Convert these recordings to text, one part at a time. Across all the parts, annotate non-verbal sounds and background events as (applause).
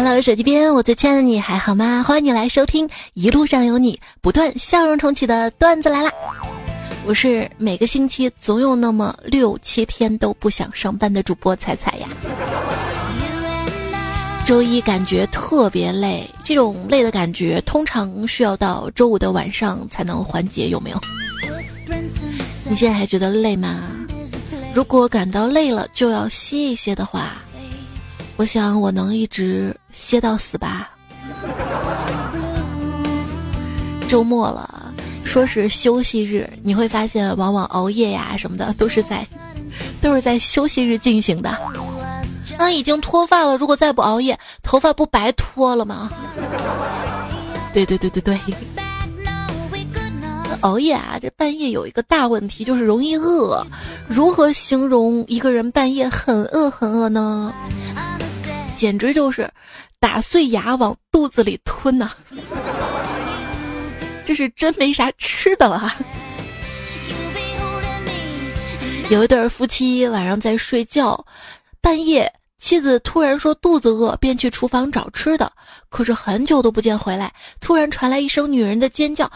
Hello，手机边，我最亲爱的你还好吗？欢迎你来收听《一路上有你》，不断笑容重启的段子来啦！我是每个星期总有那么六七天都不想上班的主播彩彩呀。周一感觉特别累，这种累的感觉通常需要到周五的晚上才能缓解，有没有？你现在还觉得累吗？如果感到累了就要歇一歇的话，我想我能一直歇到死吧。周末了，说是休息日，你会发现往往熬夜呀什么的都是在，都是在休息日进行的。那已经脱发了，如果再不熬夜，头发不白脱了吗？对对对对对。熬夜啊，这半夜有一个大问题，就是容易饿。如何形容一个人半夜很饿很饿呢？简直就是打碎牙往肚子里吞呐！这是真没啥吃的了哈。有一对夫妻晚上在睡觉，半夜妻子突然说肚子饿，便去厨房找吃的，可是很久都不见回来，突然传来一声女人的尖叫啊。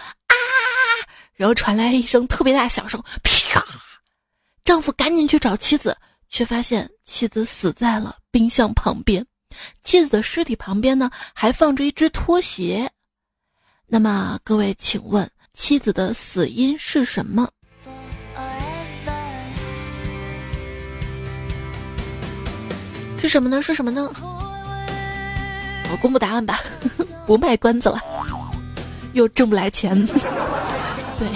然后传来一声特别大响声，啪！丈夫赶紧去找妻子，却发现妻子死在了冰箱旁边。妻子的尸体旁边呢，还放着一只拖鞋。那么，各位，请问妻子的死因是什么？是什么呢？是什么呢？我公布答案吧，不卖关子了，又挣不来钱。(laughs) 对，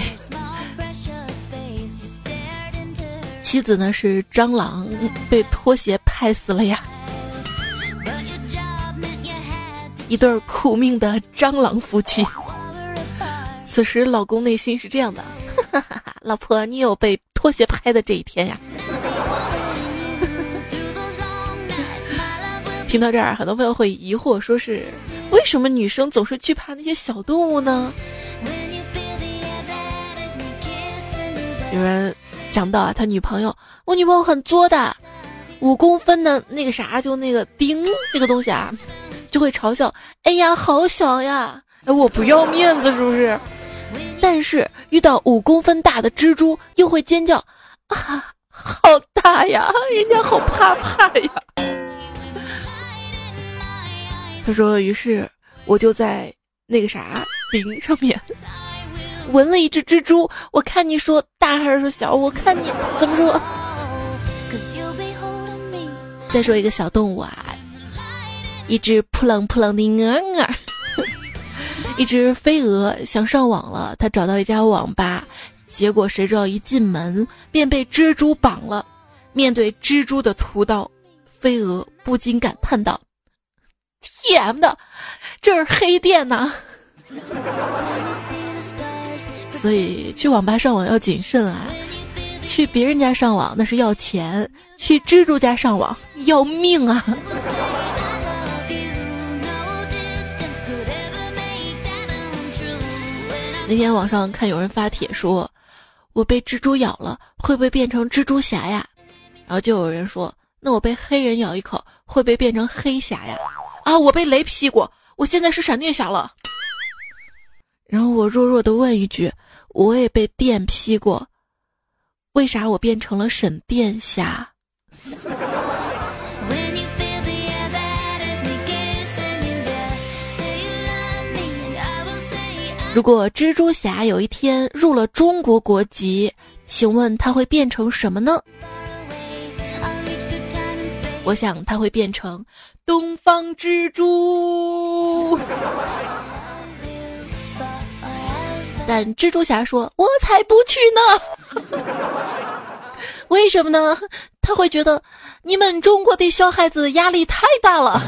妻子呢是蟑螂，被拖鞋拍死了呀。一对苦命的蟑螂夫妻。此时老公内心是这样的：(laughs) 老婆，你有被拖鞋拍的这一天呀。(laughs) 听到这儿，很多朋友会疑惑，说是为什么女生总是惧怕那些小动物呢？有人讲到啊，他女朋友，我女朋友很作的，五公分的那个啥，就那个钉这个东西啊，就会嘲笑，哎呀，好小呀，哎，我不要面子是不是？但是遇到五公分大的蜘蛛，又会尖叫，啊，好大呀，人家好怕怕呀。(laughs) 他说，于是我就在那个啥林上面。(laughs) 闻了一只蜘蛛，我看你说大还是说小？我看你怎么说？(laughs) 再说一个小动物啊，一只扑棱扑棱的鹅鹅，(laughs) 一只飞蛾想上网了，它找到一家网吧，结果谁知道一进门便被蜘蛛绑了。面对蜘蛛的屠刀，飞蛾不禁感叹道：“T.M. 的，这是黑店呐！” (laughs) 所以去网吧上网要谨慎啊！去别人家上网那是要钱，去蜘蛛家上网要命啊！那天网上看有人发帖说：“我被蜘蛛咬了，会不会变成蜘蛛侠呀？”然后就有人说：“那我被黑人咬一口，会不会变成黑侠呀？”啊，我被雷劈过，我现在是闪电侠了。然后我弱弱的问一句：“我也被电劈过，为啥我变成了沈殿侠？”如果蜘蛛侠有一天入了中国国籍，请问他会变成什么呢？我想他会变成东方蜘蛛。(laughs) 但蜘蛛侠说：“我才不去呢！(laughs) 为什么呢？他会觉得你们中国的小孩子压力太大了。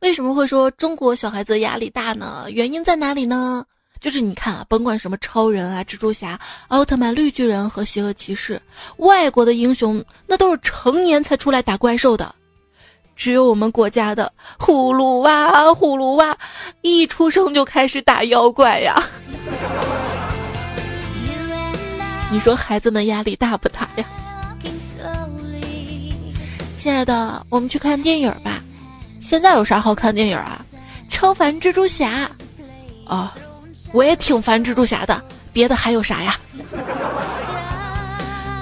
为什么会说中国小孩子压力大呢？原因在哪里呢？就是你看啊，甭管什么超人啊、蜘蛛侠、奥特曼、绿巨人和邪恶骑士，外国的英雄那都是成年才出来打怪兽的。”只有我们国家的葫芦娃，葫芦娃一出生就开始打妖怪呀！你说孩子们压力大不大呀？亲爱的，我们去看电影吧。现在有啥好看电影啊？超凡蜘蛛侠。哦，我也挺烦蜘蛛侠的。别的还有啥呀？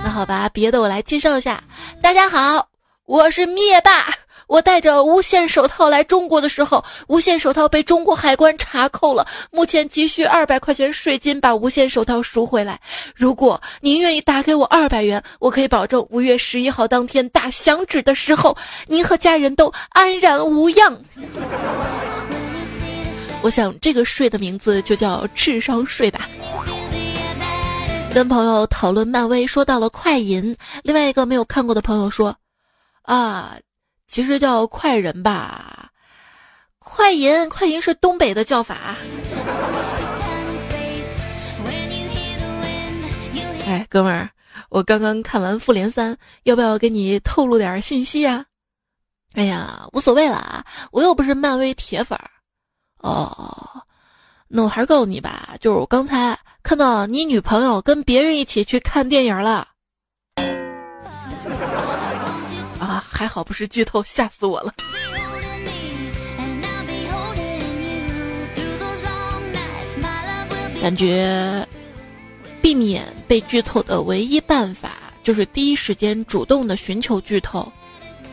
那好吧，别的我来介绍一下。大家好，我是灭霸。我带着无限手套来中国的时候，无限手套被中国海关查扣了。目前急需二百块钱税金把无限手套赎回来。如果您愿意打给我二百元，我可以保证五月十一号当天打响指的时候，您和家人都安然无恙。我想这个税的名字就叫智商税吧。跟朋友讨论漫威，说到了快银，另外一个没有看过的朋友说：“啊，其实叫快人吧，快银，快银是东北的叫法。”哎，哥们儿，我刚刚看完《复联三》，要不要给你透露点信息呀？哎呀，无所谓了啊，我又不是漫威铁粉儿。哦，那我还是告诉你吧，就是我刚才看到你女朋友跟别人一起去看电影了。啊，还好不是剧透，吓死我了。感觉避免被剧透的唯一办法，就是第一时间主动的寻求剧透，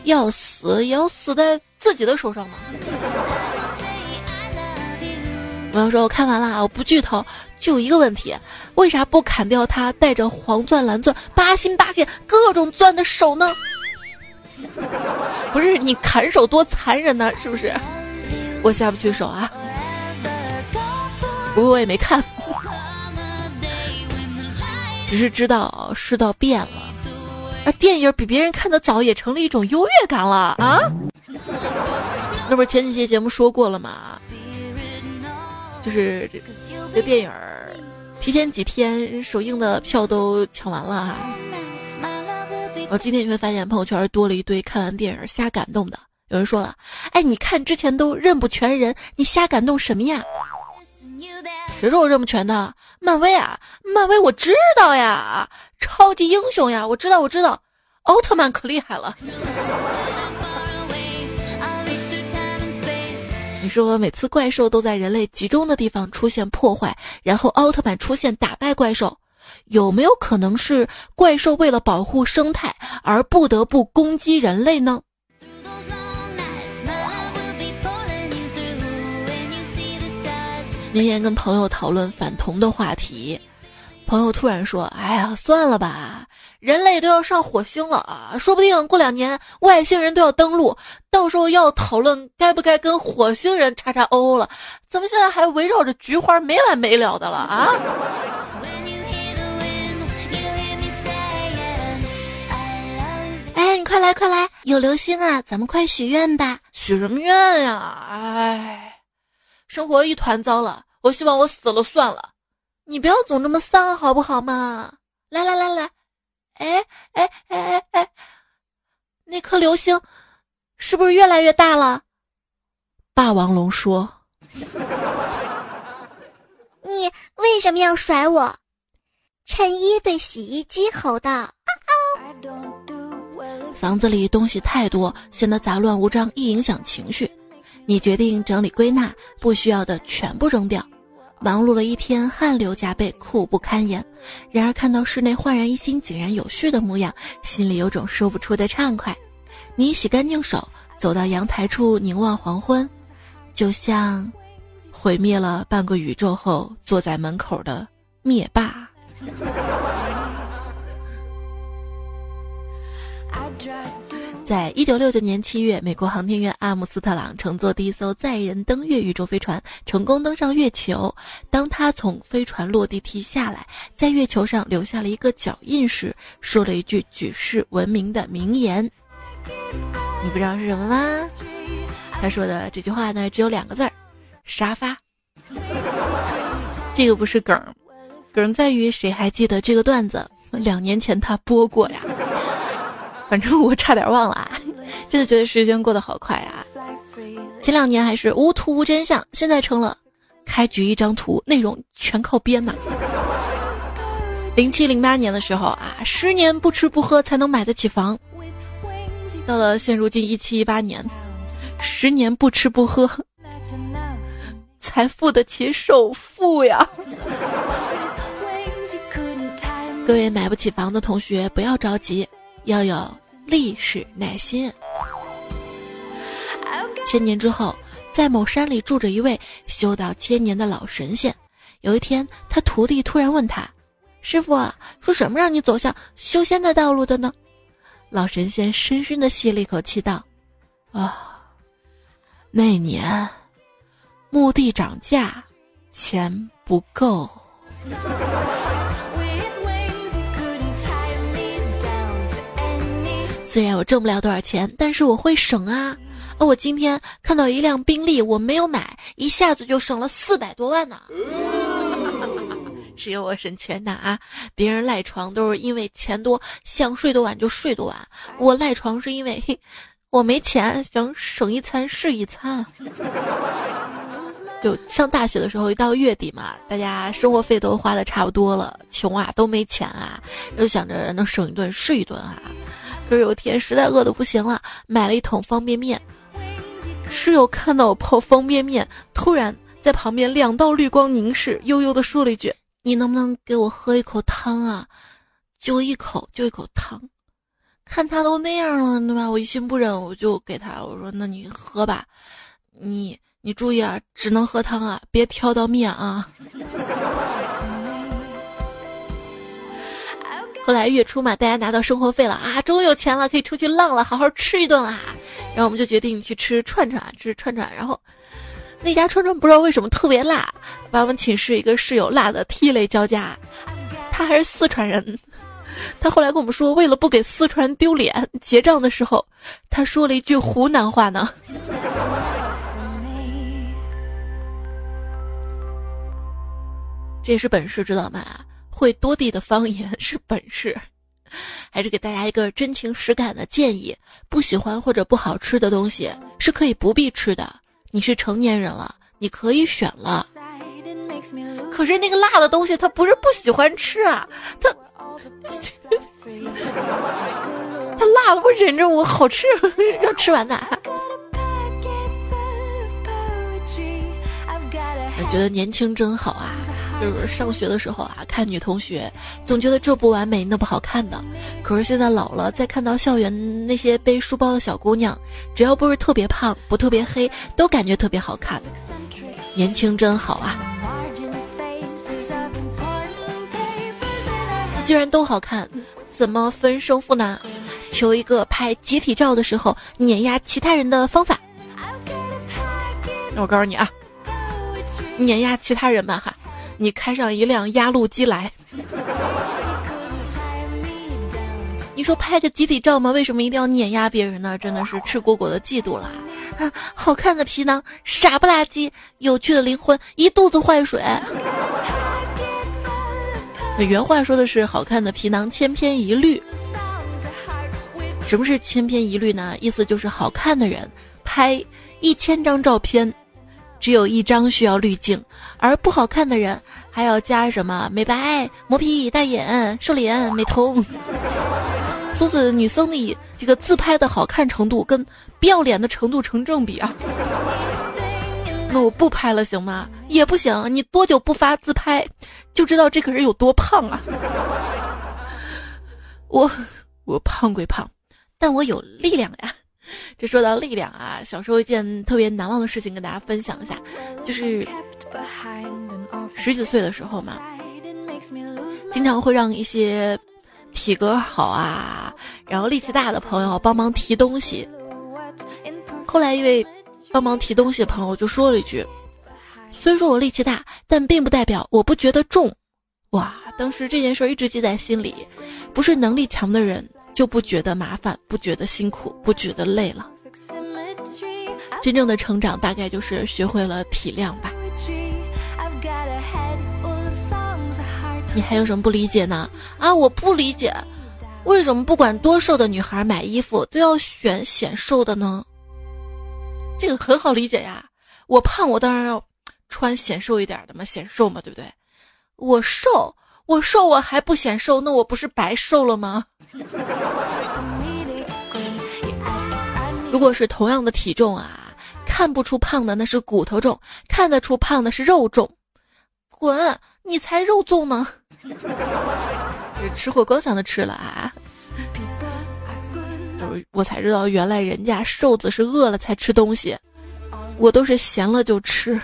要死也要死在自己的手上嘛。我要说，我看完了啊，我不剧透，就一个问题，为啥不砍掉他带着黄钻、蓝钻、八心八箭各种钻的手呢？(laughs) 不是你砍手多残忍呢，是不是？我下不去手啊。不过我也没看，只是知道世道变了，啊，电影比别人看的早，也成了一种优越感了啊。那不是前几期节目说过了吗？就是这个电影儿，提前几天首映的票都抢完了哈。我今天你会发现朋友圈多了一堆看完电影瞎感动的。有人说了，哎，你看之前都认不全人，你瞎感动什么呀？谁说我认不全的？漫威啊，漫威我知道呀，超级英雄呀，我知道我知道，奥特曼可厉害了。说每次怪兽都在人类集中的地方出现破坏，然后奥特曼出现打败怪兽，有没有可能是怪兽为了保护生态而不得不攻击人类呢？那天跟朋友讨论反同的话题，朋友突然说：“哎呀，算了吧。”人类都要上火星了啊！说不定过两年外星人都要登陆，到时候要讨论该不该跟火星人叉叉欧欧了。怎么现在还围绕着菊花没完没了的了啊？哎，你快来快来，有流星啊！咱们快许愿吧！许什么愿呀？哎，生活一团糟了，我希望我死了算了。你不要总这么丧好不好嘛？来来来来。哎哎哎哎哎，那颗流星是不是越来越大了？霸王龙说：(laughs) “你为什么要甩我？”衬衣对洗衣机吼道：“房子里东西太多，显得杂乱无章，易影响情绪。你决定整理归纳，不需要的全部扔掉。”忙碌了一天，汗流浃背，苦不堪言。然而看到室内焕然一新、井然有序的模样，心里有种说不出的畅快。你洗干净手，走到阳台处凝望黄昏，就像毁灭了半个宇宙后坐在门口的灭霸。在一九六九年七月，美国航天员阿姆斯特朗乘坐第一艘载人登月宇宙飞船成功登上月球。当他从飞船落地梯下来，在月球上留下了一个脚印时，说了一句举世闻名的名言。你不知道是什么吗？他说的这句话呢，只有两个字儿：沙发。(laughs) 这个不是梗，梗在于谁还记得这个段子？两年前他播过呀。反正我差点忘了啊，真的觉得时间过得好快啊！前两年还是无图无真相，现在成了开局一张图，内容全靠编呐。零七零八年的时候啊，十年不吃不喝才能买得起房。到了现如今一七一八年，十年不吃不喝，才付得起首付呀。各位买不起房的同学，不要着急，要有历史耐心。千年之后，在某山里住着一位修道千年的老神仙。有一天，他徒弟突然问他：“师傅，说什么让你走向修仙的道路的呢？”老神仙深深的吸了一口气，道：“啊，那年墓地涨价，钱不够。”虽然我挣不了多少钱，但是我会省啊！哦，我今天看到一辆宾利，我没有买，一下子就省了四百多万呢。(laughs) 只有我省钱的啊！别人赖床都是因为钱多，想睡多晚就睡多晚。我赖床是因为我没钱，想省一餐是一餐。(laughs) 就上大学的时候，一到月底嘛，大家生活费都花的差不多了，穷啊，都没钱啊，就想着能省一顿是一顿啊。可是有一天实在饿得不行了，买了一桶方便面。室友看到我泡方便面，突然在旁边两道绿光凝视，悠悠地说了一句：“你能不能给我喝一口汤啊？就一口，就一口汤。”看他都那样了，对吧？我一心不忍，我就给他我说：“那你喝吧，你你注意啊，只能喝汤啊，别挑到面啊。”后来月初嘛，大家拿到生活费了啊，终于有钱了，可以出去浪了，好好吃一顿啦。然后我们就决定去吃串串，吃串串。然后那家串串不知道为什么特别辣，把我们寝室一个室友辣的涕泪交加。他还是四川人，他后来跟我们说，为了不给四川丢脸，结账的时候他说了一句湖南话呢。这也是本事，知道吗？会多地的方言是本事，还是给大家一个真情实感的建议：不喜欢或者不好吃的东西是可以不必吃的。你是成年人了，你可以选了。可是那个辣的东西，他不是不喜欢吃啊，他 (laughs) 他辣了，我忍着，我好吃，(laughs) 要吃完的。我觉得年轻真好啊。就是上学的时候啊，看女同学，总觉得这不完美那不好看的。可是现在老了，再看到校园那些背书包的小姑娘，只要不是特别胖，不特别黑，都感觉特别好看。年轻真好啊！既然都好看，怎么分胜负呢？求一个拍集体照的时候碾压其他人的方法。那我告诉你啊，碾压其他人吧哈。你开上一辆压路机来，你说拍个集体照吗？为什么一定要碾压别人呢？真的是赤果果的嫉妒了啊！好看的皮囊，傻不拉几；有趣的灵魂，一肚子坏水。原话说的是：好看的皮囊千篇一律。什么是千篇一律呢？意思就是好看的人拍一千张照片。只有一张需要滤镜，而不好看的人还要加什么美白、磨皮、大眼、瘦脸、美瞳。苏子女生的这个自拍的好看程度跟不要脸的程度成正比啊！那我不拍了行吗？也不行，你多久不发自拍，就知道这个人有多胖啊！我我胖归胖，但我有力量呀。这说到力量啊，小时候一件特别难忘的事情跟大家分享一下，就是十几岁的时候嘛，经常会让一些体格好啊，然后力气大的朋友帮忙提东西。后来一位帮忙提东西的朋友就说了一句：“虽说我力气大，但并不代表我不觉得重。”哇，当时这件事一直记在心里，不是能力强的人。就不觉得麻烦，不觉得辛苦，不觉得累了。真正的成长大概就是学会了体谅吧。你还有什么不理解呢？啊，我不理解，为什么不管多瘦的女孩买衣服都要选显瘦的呢？这个很好理解呀。我胖，我当然要穿显瘦一点的嘛，显瘦嘛，对不对？我瘦。我瘦我还不显瘦，那我不是白瘦了吗？(laughs) 如果是同样的体重啊，看不出胖的那是骨头重，看得出胖的是肉重。滚，你才肉重呢！(laughs) 这吃货光想着吃了啊！(laughs) 我才知道，原来人家瘦子是饿了才吃东西，我都是闲了就吃。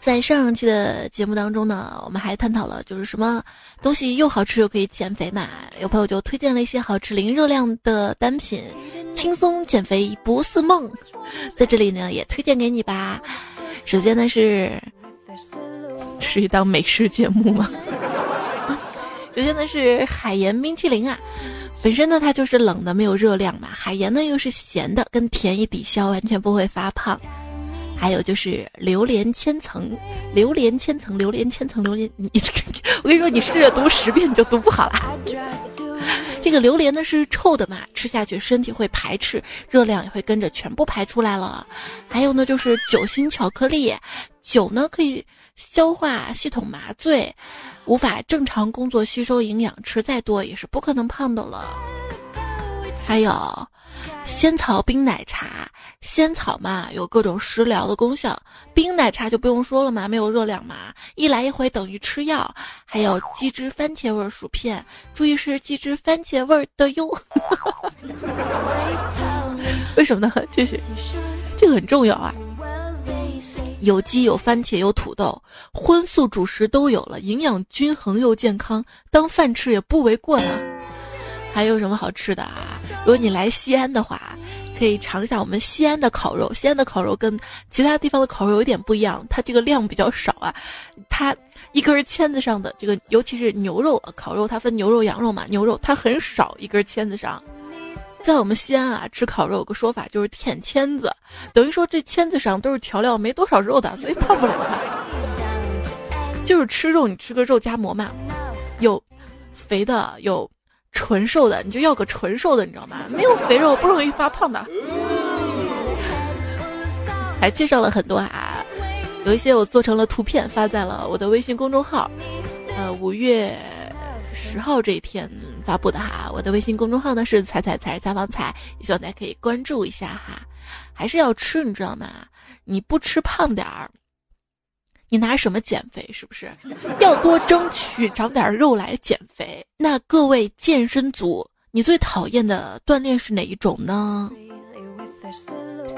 在上期的节目当中呢，我们还探讨了就是什么东西又好吃又可以减肥嘛？有朋友就推荐了一些好吃零热量的单品，轻松减肥不似梦。(laughs) 在这里呢，也推荐给你吧。首先呢是，这是一档美食节目吗？(laughs) 首先呢是海盐冰淇淋啊，本身呢它就是冷的，没有热量嘛。海盐呢又是咸的，跟甜一抵消，完全不会发胖。还有就是榴莲千层，榴莲千层，榴莲千层，榴莲，你我跟你说，你试着读十遍你就读不好了。这个榴莲呢是臭的嘛，吃下去身体会排斥，热量也会跟着全部排出来了。还有呢就是酒心巧克力，酒呢可以消化系统麻醉，无法正常工作吸收营养，吃再多也是不可能胖的了。还有。仙草冰奶茶，仙草嘛有各种食疗的功效，冰奶茶就不用说了嘛，没有热量嘛，一来一回等于吃药。还有鸡汁番茄味薯片，注意是鸡汁番茄味的哟。(laughs) 为什么呢？继续，这个很重要啊。有鸡有番茄有土豆，荤素主食都有了，营养均衡又健康，当饭吃也不为过呢。还有什么好吃的啊？如果你来西安的话，可以尝一下我们西安的烤肉。西安的烤肉跟其他地方的烤肉有点不一样，它这个量比较少啊。它一根签子上的这个，尤其是牛肉烤肉，它分牛肉、羊肉嘛。牛肉它很少一根签子上，在我们西安啊，吃烤肉有个说法就是舔签子，等于说这签子上都是调料，没多少肉的，所以胖不了就是吃肉，你吃个肉夹馍嘛，有肥的有。纯瘦的，你就要个纯瘦的，你知道吗？没有肥肉不容易发胖的。还介绍了很多啊，有一些我做成了图片发在了我的微信公众号。呃，五月十号这一天发布的哈，我的微信公众号呢是“彩彩彩是采访彩”，希望大家可以关注一下哈。还是要吃，你知道吗？你不吃胖点儿。你拿什么减肥？是不是要多争取长点肉来减肥？那各位健身族，你最讨厌的锻炼是哪一种呢？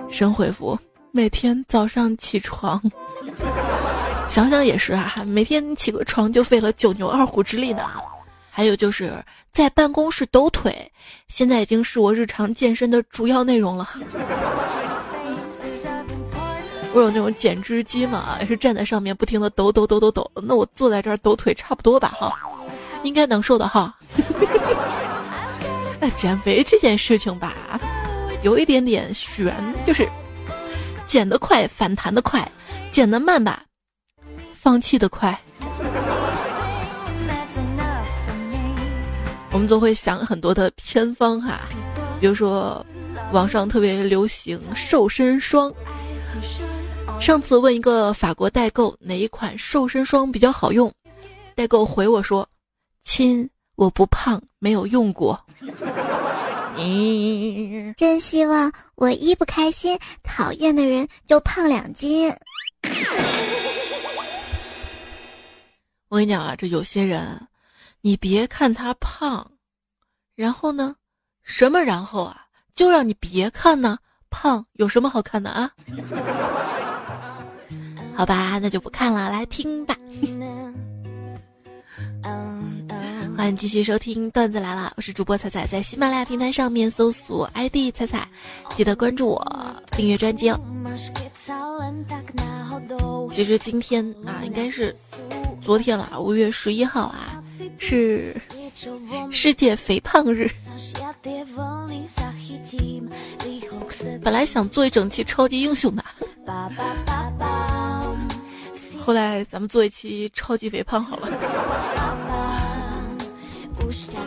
神回复：每天早上起床。(laughs) 想想也是啊，每天起个床就费了九牛二虎之力呢。还有就是在办公室抖腿，现在已经是我日常健身的主要内容了。我有那种减脂机嘛，也是站在上面不停的抖抖抖抖抖。那我坐在这儿抖腿差不多吧，哈，应该能瘦的哈。(laughs) 那减肥这件事情吧，有一点点悬，就是减得快反弹的快，减得慢吧，放弃的快。我们总会想很多的偏方哈，比如说网上特别流行瘦身霜。上次问一个法国代购哪一款瘦身霜比较好用，代购回我说：“亲，我不胖，没有用过。(laughs) ”真希望我一不开心，讨厌的人就胖两斤。(laughs) 我跟你讲啊，这有些人，你别看他胖，然后呢，什么然后啊，就让你别看呢，胖有什么好看的啊？好吧，那就不看了，来听吧。(laughs) 欢迎继续收听段子来了，我是主播彩彩，在喜马拉雅平台上面搜索 ID 彩彩，记得关注我，订阅专辑哦。其实今天啊，应该是昨天了，五月十一号啊，是世界肥胖日。本来想做一整期超级英雄的。后来咱们做一期超级肥胖好了。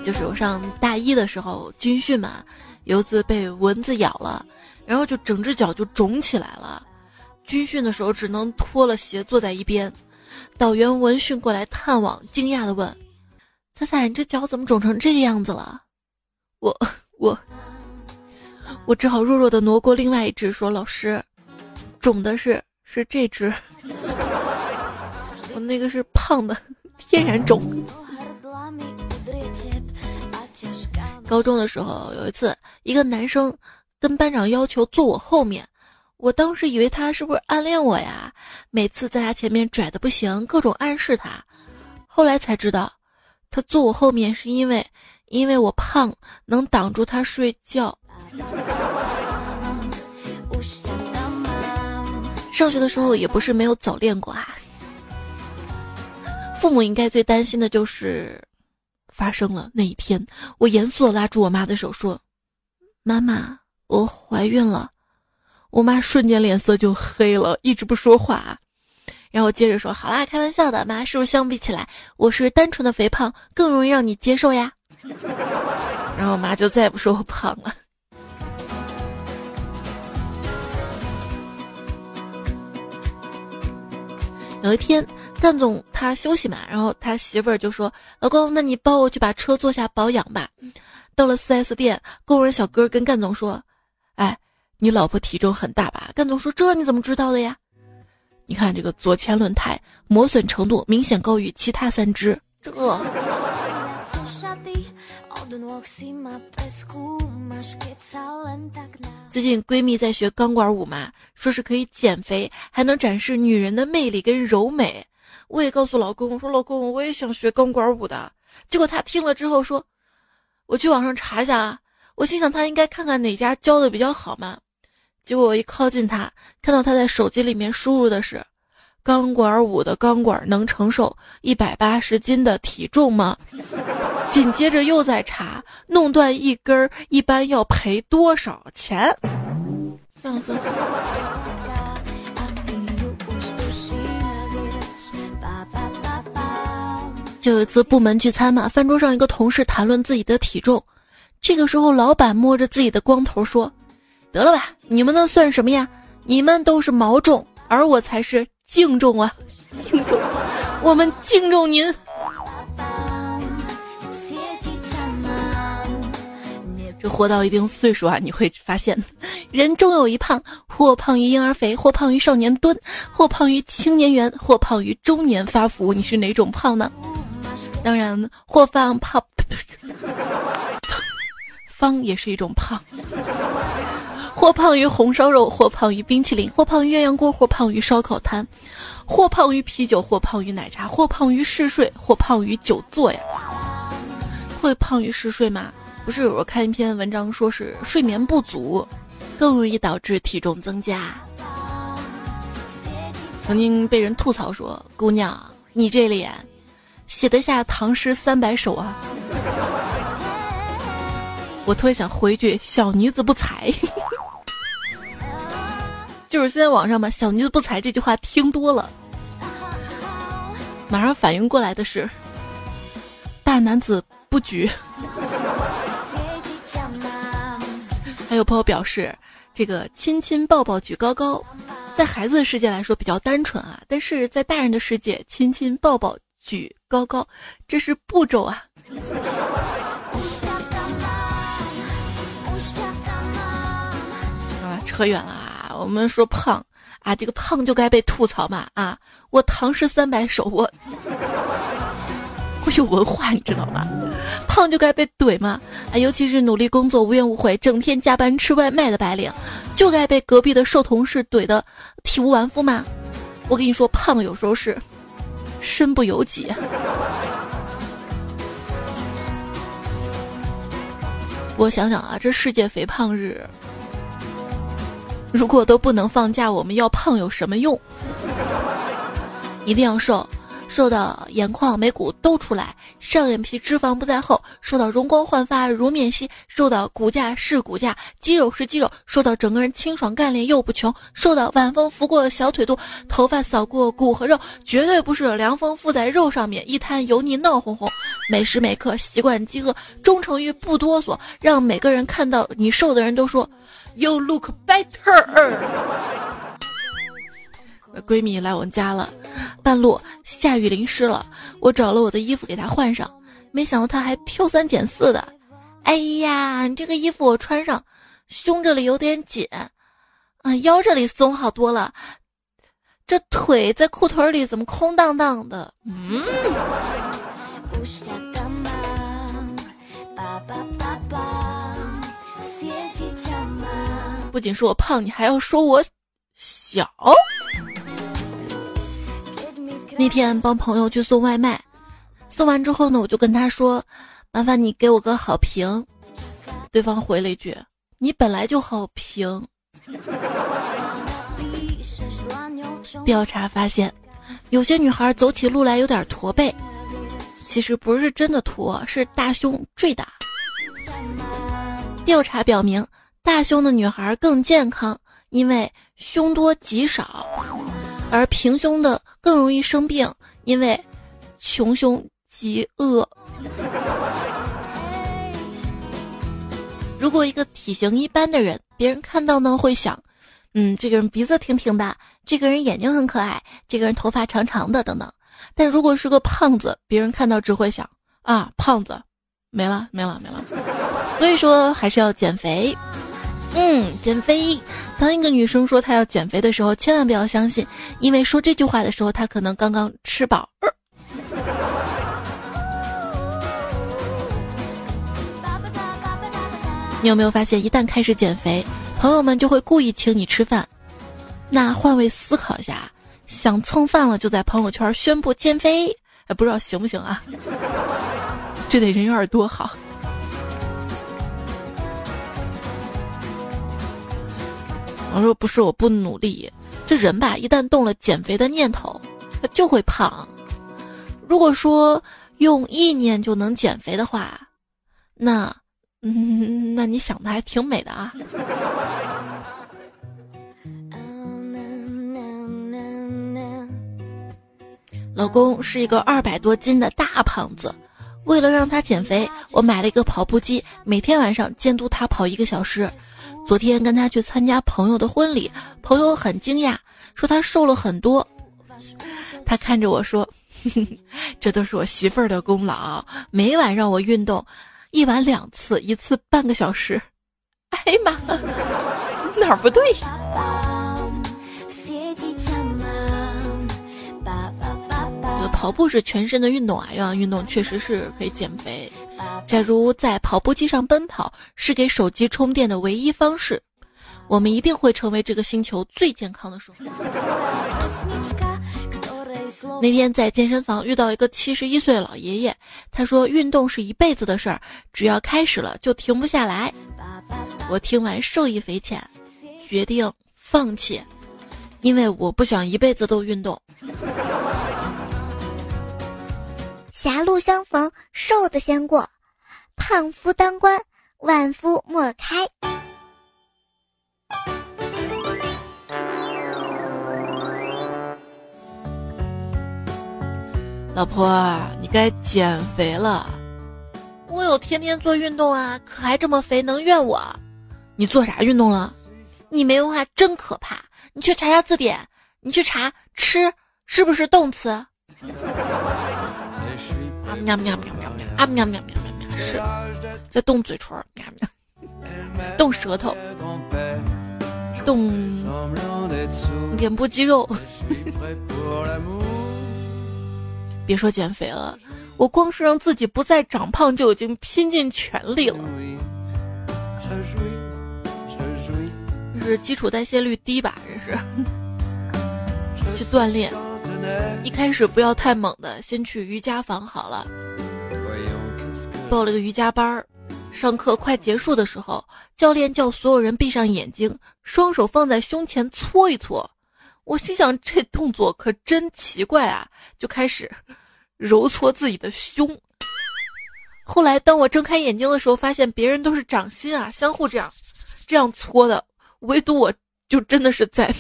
就是我上大一的时候军训嘛，有一次被蚊子咬了，然后就整只脚就肿起来了。军训的时候只能脱了鞋坐在一边。导员闻讯过来探望，惊讶的问：“彩彩，你这脚怎么肿成这个样子了？”我我我只好弱弱的挪过另外一只，说：“老师，肿的是是这只，我那个是胖的，天然肿。”高中的时候有一次，一个男生跟班长要求坐我后面，我当时以为他是不是暗恋我呀？每次在他前面拽的不行，各种暗示他。后来才知道，他坐我后面是因为因为我胖，能挡住他睡觉。上学的时候也不是没有早恋过啊。父母应该最担心的就是发生了那一天，我严肃的拉住我妈的手说：“妈妈，我怀孕了。”我妈瞬间脸色就黑了，一直不说话。然后接着说：“好啦，开玩笑的，妈，是不是相比起来，我是单纯的肥胖更容易让你接受呀？” (laughs) 然后我妈就再也不说我胖了。有一天，干总他休息嘛，然后他媳妇儿就说：“老公，那你帮我去把车做下保养吧。”到了 4S 店，工人小哥跟干总说：“哎，你老婆体重很大吧？”干总说：“这你怎么知道的呀？你看这个左前轮胎磨损程度明显高于其他三只。”这。最近闺蜜在学钢管舞嘛，说是可以减肥，还能展示女人的魅力跟柔美。我也告诉老公，我说老公，我也想学钢管舞的。结果他听了之后说，我去网上查一下啊。我心想他应该看看哪家教的比较好嘛。结果我一靠近他，看到他在手机里面输入的是。钢管舞的钢管能承受一百八十斤的体重吗？紧接着又在查，弄断一根一般要赔多少钱？算了算了。就有一次部门聚餐嘛，饭桌上一个同事谈论自己的体重，这个时候老板摸着自己的光头说：“得了吧，你们那算什么呀？你们都是毛重，而我才是。”净重啊，敬重，我们敬重您。这活到一定岁数啊，你会发现，人终有一胖，或胖于婴儿肥，或胖于少年墩，或胖于青年圆，或胖于中年发福。你是哪种胖呢？当然，或胖胖，方也是一种胖。或胖于红烧肉，或胖于冰淇淋，或胖于鸳鸯锅，或胖于烧烤摊，或胖于啤酒，或胖于奶茶，或胖于嗜睡，或胖于久坐呀。会胖于嗜睡吗？不是，我看一篇文章说是睡眠不足，更容易导致体重增加。曾经被人吐槽说：“姑娘，你这脸，写得下唐诗三百首啊。”我特别想回一句：“小女子不才。(laughs) ”就是现在网上嘛，“小女子不才”这句话听多了，马上反应过来的是“大男子不举”。还有朋友表示，这个亲亲抱抱举高高，在孩子的世界来说比较单纯啊，但是在大人的世界，亲亲抱抱举高高，这是步骤啊。啊，扯远了啊。我们说胖啊，这个胖就该被吐槽嘛啊！我唐诗三百首，我我有文化，你知道吗？胖就该被怼嘛啊！尤其是努力工作、无怨无悔、整天加班吃外卖的白领，就该被隔壁的瘦同事怼的体无完肤嘛！我跟你说，胖有时候是身不由己。我想想啊，这世界肥胖日。如果都不能放假，我们要胖有什么用？一定要瘦，瘦到眼眶、眉骨都出来，上眼皮脂肪不再厚，瘦到容光焕发如面昔，瘦到骨架是骨架，肌肉是肌肉，瘦到整个人清爽干练又不穷，瘦到晚风拂过小腿肚，头发扫过骨和肉，绝对不是凉风附在肉上面，一滩油腻闹哄哄。每时每刻习惯饥饿，忠诚于不哆嗦，让每个人看到你瘦的人都说。You look better。闺蜜来我们家了，半路下雨淋湿了，我找了我的衣服给她换上，没想到她还挑三拣四的。哎呀，你这个衣服我穿上，胸这里有点紧，啊，腰这里松好多了，这腿在裤腿里怎么空荡荡的？嗯。不仅说我胖，你还要说我小。那天帮朋友去送外卖，送完之后呢，我就跟他说：“麻烦你给我个好评。”对方回了一句：“你本来就好评。”调查发现，有些女孩走起路来有点驼背，其实不是真的驼，是大胸坠的。调查表明。大胸的女孩更健康，因为胸多吉少；而平胸的更容易生病，因为穷凶极恶。如果一个体型一般的人，别人看到呢会想，嗯，这个人鼻子挺挺的，这个人眼睛很可爱，这个人头发长长的等等。但如果是个胖子，别人看到只会想，啊，胖子，没了没了没了。所以说还是要减肥。嗯，减肥。当一个女生说她要减肥的时候，千万不要相信，因为说这句话的时候，她可能刚刚吃饱。你有没有发现，一旦开始减肥，朋友们就会故意请你吃饭？那换位思考一下，想蹭饭了就在朋友圈宣布减肥，哎，不知道行不行啊？这得人缘多好。我说不是我不努力，这人吧，一旦动了减肥的念头，他就会胖。如果说用意念就能减肥的话，那，嗯，那你想的还挺美的啊。老公是一个二百多斤的大胖子，为了让他减肥，我买了一个跑步机，每天晚上监督他跑一个小时。昨天跟他去参加朋友的婚礼，朋友很惊讶，说他瘦了很多。他看着我说：“ (laughs) 这都是我媳妇儿的功劳，每晚让我运动，一晚两次，一次半个小时。”哎呀妈，(laughs) 哪儿不对？跑步是全身的运动啊，有氧运动确实是可以减肥。假如在跑步机上奔跑是给手机充电的唯一方式，我们一定会成为这个星球最健康的生物。(laughs) 那天在健身房遇到一个七十一岁的老爷爷，他说运动是一辈子的事儿，只要开始了就停不下来。我听完受益匪浅，决定放弃，因为我不想一辈子都运动。狭路相逢，瘦的先过；胖夫当关，万夫莫开。老婆，你该减肥了。我有天天做运动啊，可还这么肥，能怨我？你做啥运动了？你没文化真可怕！你去查查字典，你去查吃是不是动词？喵喵喵喵喵啊喵喵喵喵喵是在动嘴唇，喵喵动舌头，动脸部肌肉。别说减肥了，我光是让自己不再长胖就已经拼尽全力了。这是基础代谢率低吧？这是 (laughs) 去锻炼。一开始不要太猛的，先去瑜伽房好了。报了个瑜伽班儿，上课快结束的时候，教练叫所有人闭上眼睛，双手放在胸前搓一搓。我心想这动作可真奇怪啊，就开始揉搓自己的胸。后来当我睁开眼睛的时候，发现别人都是掌心啊，相互这样这样搓的，唯独我就真的是在。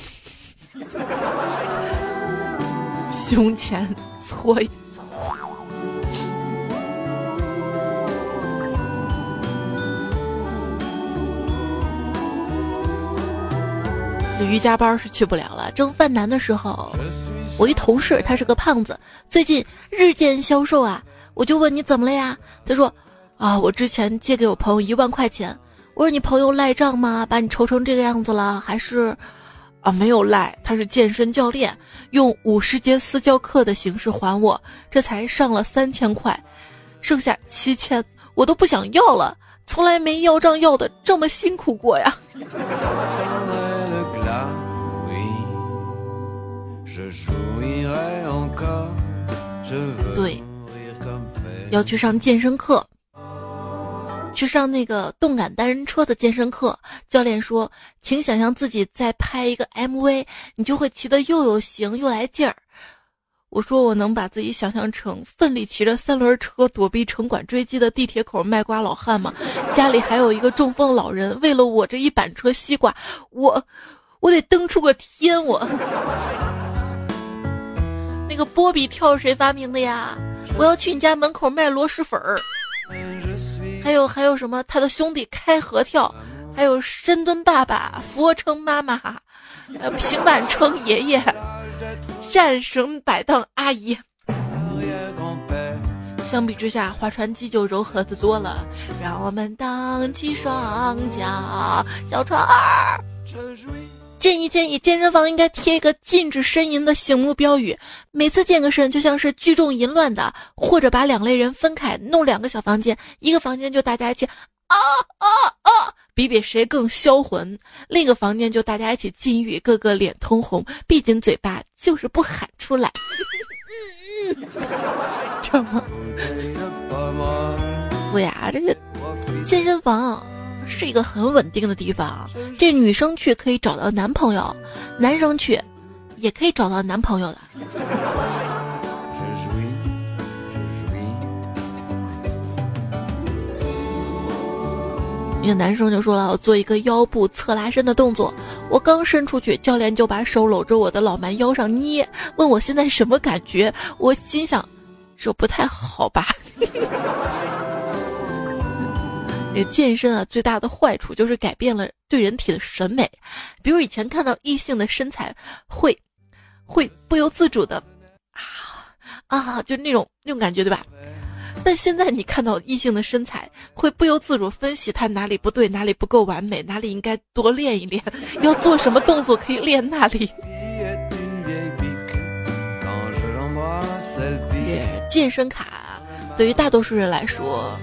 胸前搓一搓。这瑜伽班是去不了了。正犯难的时候，我一同事他是个胖子，最近日渐消瘦啊。我就问你怎么了呀？他说：啊，我之前借给我朋友一万块钱，我说你朋友赖账吗？把你愁成这个样子了，还是啊没有赖？他是健身教练，用五十节私教课的形式还我，这才上了三千块，剩下七千我都不想要了，从来没要账要的这么辛苦过呀。(laughs) 对，要去上健身课。去上那个动感单车的健身课，教练说：“请想象自己在拍一个 MV，你就会骑得又有型又来劲儿。”我说：“我能把自己想象成奋力骑着三轮车躲避城管追击的地铁口卖瓜老汉吗？(laughs) 家里还有一个中风老人，为了我这一板车西瓜，我我得蹬出个天！我 (laughs) 那个波比跳谁发明的呀？我要去你家门口卖螺蛳粉儿。”还有还有什么？他的兄弟开合跳，还有深蹲爸爸、俯卧撑妈妈、呃平板撑爷爷、战绳摆荡阿姨。相比之下，划船机就柔和的多了。让我们荡起双桨，小船儿。建议建议，健身房应该贴一个禁止呻吟的醒目标语。每次健个身，就像是聚众淫乱的，或者把两类人分开，弄两个小房间，一个房间就大家一起啊啊啊，比比谁更销魂；另一个房间就大家一起禁欲，个个脸通红，闭紧嘴巴，就是不喊出来。嗯嗯，这么？不呀，这个健身房。是一个很稳定的地方，这女生去可以找到男朋友，男生去也可以找到男朋友的。一个男生就说了：“我做一个腰部侧拉伸的动作，我刚伸出去，教练就把手搂着我的老蛮腰上捏，问我现在什么感觉？我心想，这不太好吧。”这健身啊，最大的坏处就是改变了对人体的审美。比如以前看到异性的身材，会会不由自主的啊啊，就那种那种感觉，对吧？但现在你看到异性的身材，会不由自主分析他哪里不对，哪里不够完美，哪里应该多练一练，要做什么动作可以练那里。健身卡对于大多数人来说。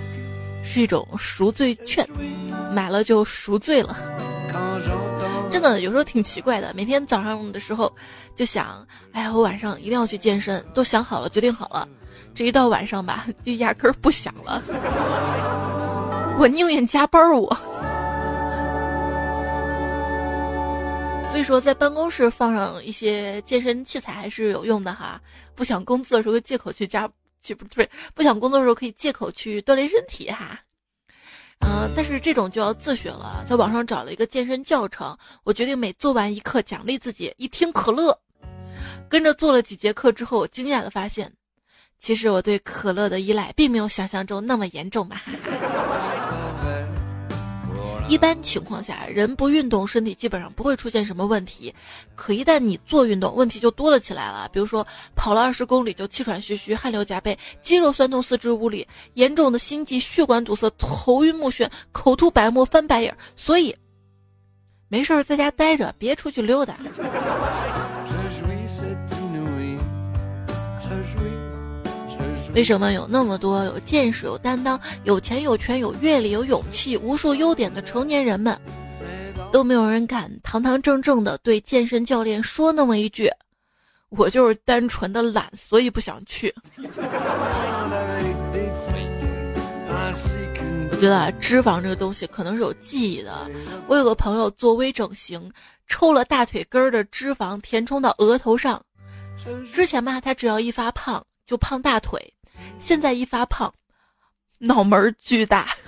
是一种赎罪券，买了就赎罪了。真的有时候挺奇怪的，每天早上的时候就想，哎呀，我晚上一定要去健身，都想好了，决定好了。这一到晚上吧，就压根儿不想了。我宁愿加班儿，我。所以说，在办公室放上一些健身器材还是有用的哈。不想工作的时候，借口去加。去不对，不想工作的时候可以借口去锻炼身体哈，嗯，但是这种就要自学了。在网上找了一个健身教程，我决定每做完一课奖励自己一听可乐。跟着做了几节课之后，我惊讶的发现，其实我对可乐的依赖并没有想象中那么严重嘛。(laughs) 一般情况下，人不运动，身体基本上不会出现什么问题。可一旦你做运动，问题就多了起来了。比如说，跑了二十公里就气喘吁吁、汗流浃背、肌肉酸痛、四肢无力、严重的心悸、血管堵塞、头晕目眩、口吐白沫、翻白眼。所以，没事儿在家待着，别出去溜达。为什么有那么多有见识、有担当、有钱、有权、有阅历、有勇气、无数优点的成年人们，都没有人敢堂堂正正的对健身教练说那么一句：“我就是单纯的懒，所以不想去。”我觉得啊脂肪这个东西可能是有记忆的。我有个朋友做微整形，抽了大腿根儿的脂肪填充到额头上。之前嘛，他只要一发胖就胖大腿。现在一发胖，脑门巨大。(laughs)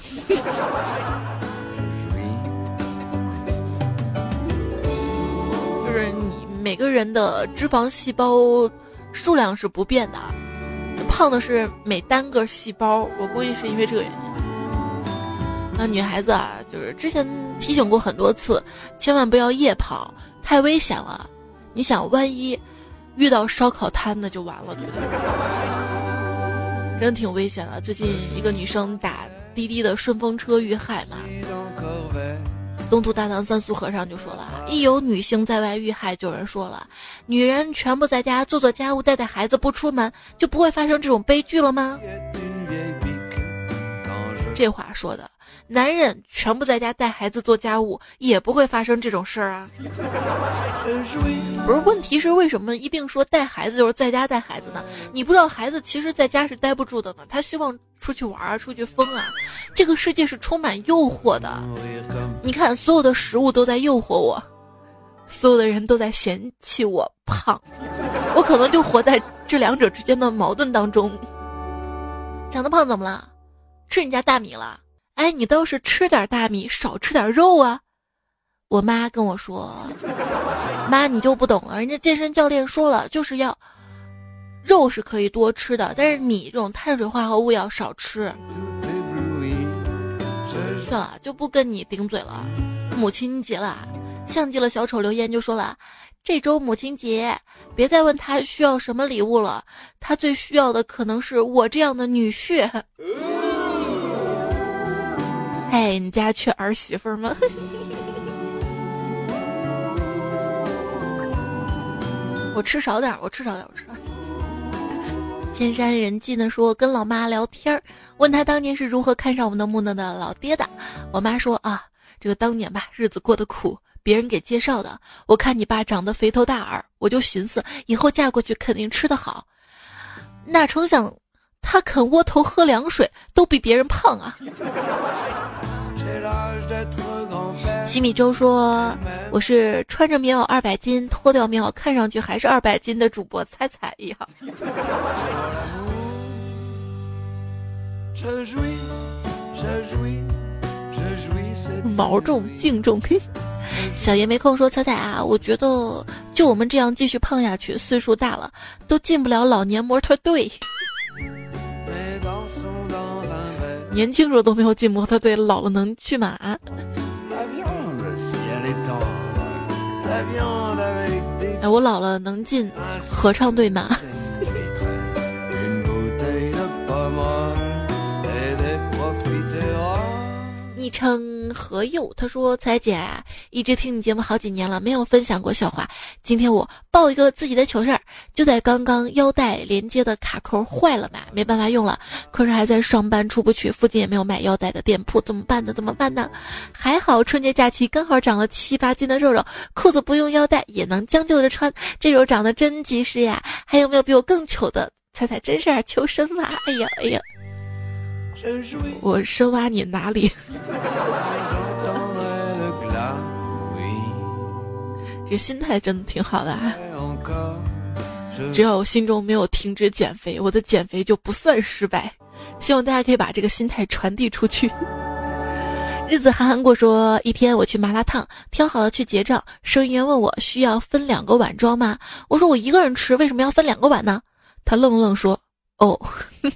就是你每个人的脂肪细胞数量是不变的，胖的是每单个细胞。我估计是因为这个原因。那女孩子啊，就是之前提醒过很多次，千万不要夜跑，太危险了。你想，万一遇到烧烤摊，那就完了，对不对？真挺危险的。最近一个女生打滴滴的顺风车遇害嘛。东土大唐三苏和尚就说了：一有女性在外遇害，就有人说了，女人全部在家做做家务、带带孩子，不出门，就不会发生这种悲剧了吗？这话说的。男人全部在家带孩子做家务，也不会发生这种事儿啊。(laughs) 不是，问题是为什么一定说带孩子就是在家带孩子呢？你不知道孩子其实在家是待不住的吗？他希望出去玩啊，出去疯啊。这个世界是充满诱惑的，你看，所有的食物都在诱惑我，所有的人都在嫌弃我胖，我可能就活在这两者之间的矛盾当中。长得胖怎么了？吃你家大米了？哎，你倒是吃点大米，少吃点肉啊！我妈跟我说：“妈，你就不懂了，人家健身教练说了，就是要肉是可以多吃的，但是米这种碳水化合物要少吃。”算了，就不跟你顶嘴了。母亲节了，像极了小丑留言就说了：“这周母亲节，别再问他需要什么礼物了，他最需要的可能是我这样的女婿。” (laughs) 哎，你家缺儿媳妇吗？(laughs) 我吃少点，我吃少点，我吃。千山人迹呢说跟老妈聊天儿，问他当年是如何看上我们的木讷的老爹的。我妈说啊，这个当年吧，日子过得苦，别人给介绍的。我看你爸长得肥头大耳，我就寻思以后嫁过去肯定吃得好。哪成想他啃窝头喝凉水，都比别人胖啊。西米粥说：“我是穿着棉袄二百斤，脱掉棉袄看上去还是二百斤的主播彩彩呀。”毛重净重，(laughs) 小爷没空说彩彩啊，我觉得就我们这样继续胖下去，岁数大了都进不了老年模特队。年轻时候都没有进模特队，老了能去吗？哎，我老了能进合唱队吗？昵称何佑，他说：“彩姐，一直听你节目好几年了，没有分享过笑话。今天我报一个自己的糗事儿，就在刚刚腰带连接的卡扣坏了嘛，没办法用了，可是还在上班出不去，附近也没有卖腰带的店铺，怎么办呢？怎么办呢？还好春节假期刚好长了七八斤的肉肉，裤子不用腰带也能将就着穿，这肉长得真及时呀！还有没有比我更糗的？彩彩真是求生吧！哎呀哎呀！”我深挖你哪里？这心态真的挺好的啊！只要我心中没有停止减肥，我的减肥就不算失败。希望大家可以把这个心态传递出去。日子憨憨过说，一天我去麻辣烫，挑好了去结账，收银员问我需要分两个碗装吗？我说我一个人吃，为什么要分两个碗呢？他愣愣说。哦，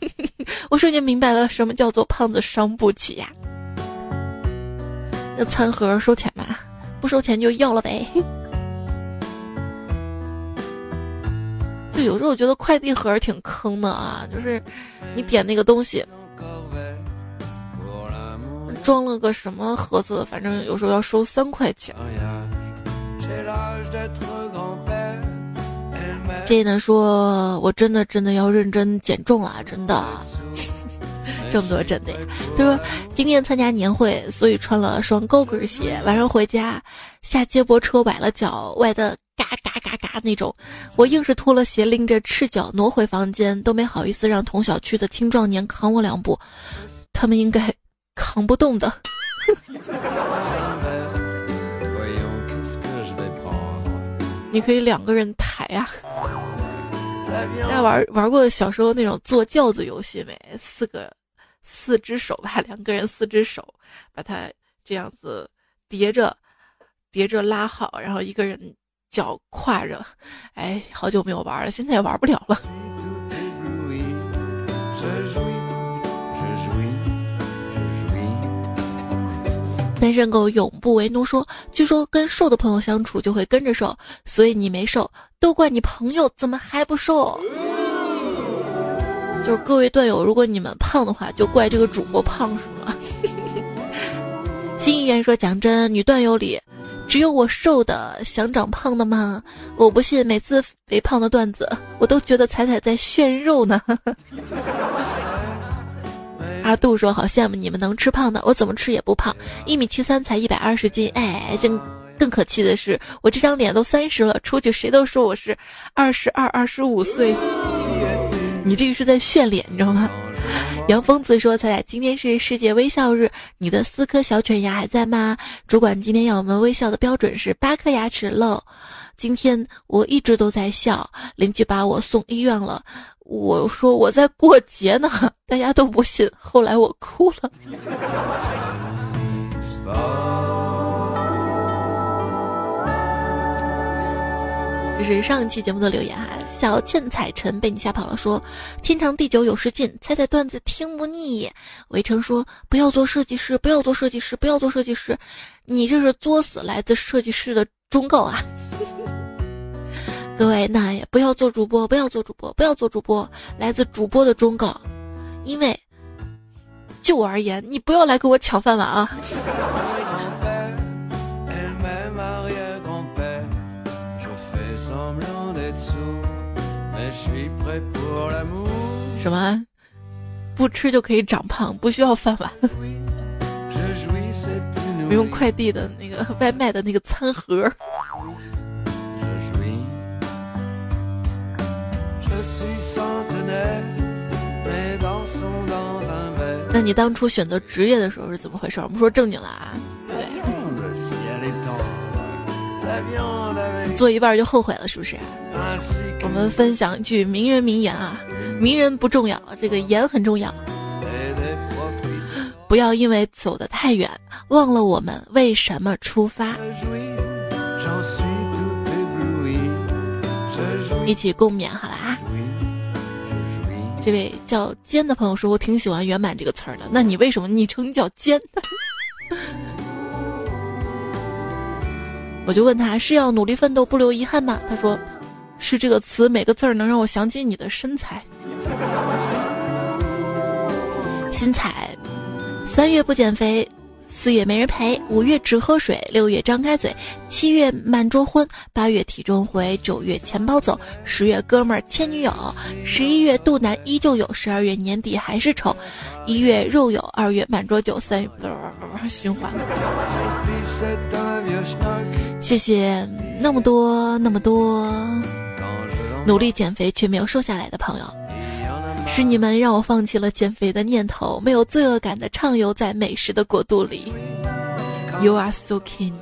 (laughs) 我瞬间明白了什么叫做胖子伤不起呀！那餐盒收钱吗？不收钱就要了呗。(laughs) 就有时候我觉得快递盒挺坑的啊，就是你点那个东西，装了个什么盒子，反正有时候要收三块钱。这呢说，我真的真的要认真减重了，真的，(laughs) 这么多真的。他说今天参加年会，所以穿了双高跟鞋。晚上回家下接驳车崴了脚，崴的嘎嘎嘎嘎那种。我硬是脱了鞋，拎着赤脚挪回房间，都没好意思让同小区的青壮年扛我两步，他们应该扛不动的。(laughs) 你可以两个人抬呀。大家玩玩过小时候那种坐轿子游戏没？四个四只手吧，两个人四只手，把它这样子叠着叠着拉好，然后一个人脚跨着。哎，好久没有玩了，现在也玩不了了。单身狗永不为奴说：“据说跟瘦的朋友相处就会跟着瘦，所以你没瘦，都怪你朋友怎么还不瘦？就是各位段友，如果你们胖的话，就怪这个主播胖是吗？(laughs) 新议员说：“讲真，女段友里只有我瘦的，想长胖的吗？我不信，每次肥胖的段子，我都觉得彩彩在炫肉呢。(laughs) ”阿杜说：“好羡慕你们能吃胖的，我怎么吃也不胖，一米七三才一百二十斤，哎，真。”更可气的是，我这张脸都三十了，出去谁都说我是二十二、二十五岁。你这个是在炫脸，你知道吗？杨疯子说：“彩彩，今天是世界微笑日，你的四颗小犬牙还在吗？主管今天要我们微笑的标准是八颗牙齿喽。今天我一直都在笑，邻居把我送医院了。我说我在过节呢，大家都不信。后来我哭了。”这是上一期节目的留言哈，小倩彩晨被你吓跑了，说天长地久有时尽，猜猜段子听不腻。围城说不要做设计师，不要做设计师，不要做设计师，你这是作死来自设计师的忠告啊！各位那也不要做主播，不要做主播，不要做主播，来自主播的忠告，因为就我而言，你不要来给我抢饭碗啊！什么？不吃就可以长胖，不需要饭碗？(laughs) 不用快递的那个外卖的那个餐盒？那你当初选择职业的时候是怎么回事？我们说正经的啊，对。做一半就后悔了，是不是？我们分享一句名人名言啊，名人不重要，这个言很重要。不要因为走得太远，忘了我们为什么出发。一起共勉好了啊！这位叫尖的朋友说，我挺喜欢“圆满”这个词儿的。那你为什么昵称叫尖？(laughs) 我就问他是要努力奋斗不留遗憾吗？他说，是这个词每个字儿能让我想起你的身材。(laughs) 新彩，三月不减肥。四月没人陪，五月只喝水，六月张开嘴，七月满桌荤，八月体重回，九月钱包走，十月哥们儿牵女友，十一月肚腩依旧有，十二月年底还是丑，一月肉有，二月满桌酒，三月 (laughs) 循环。谢谢那么多那么多努力减肥却没有瘦下来的朋友。是你们让我放弃了减肥的念头，没有罪恶感的畅游在美食的国度里。You are so kind。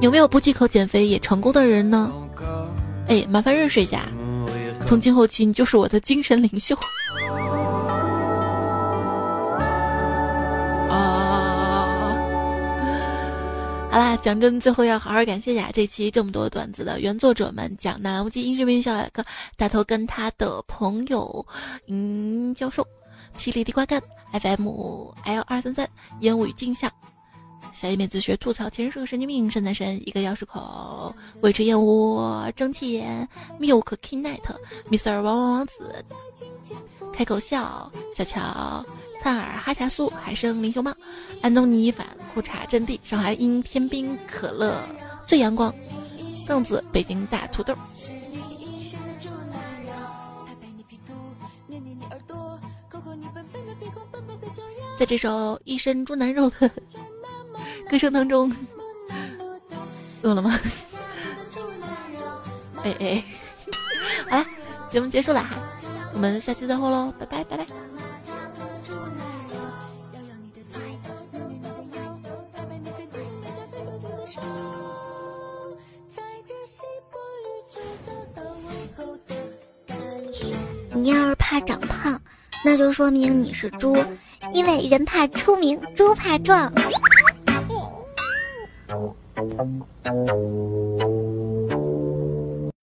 有没有不忌口减肥也成功的人呢？哎，麻烦认识一下，从今后起你就是我的精神领袖。好啦，讲真，最后要好好感谢一下这期这么多段子的原作者们：讲南无记英视频小百科大头跟他的朋友，嗯，教授，霹雳地瓜干，FM L 二三三，烟雾与镜像，小一妹自学吐槽，前是个神经病，身在神一个钥匙口，维持燕窝，蒸汽眼，Milk King Night，Mr 王王王子，开口笑，小乔。灿尔哈茶苏海生林熊猫，安东尼反裤衩阵地，上海因天冰可乐最阳光，凳子北京大土豆。在这首一身猪腩肉的 (laughs) 歌声当中，饿了吗？哎 (laughs) 哎，(laughs) 好了，节目结束了哈，我们下期再会喽，拜拜拜拜。你要是怕长胖，那就说明你是猪，因为人怕出名，猪怕壮。Thank you.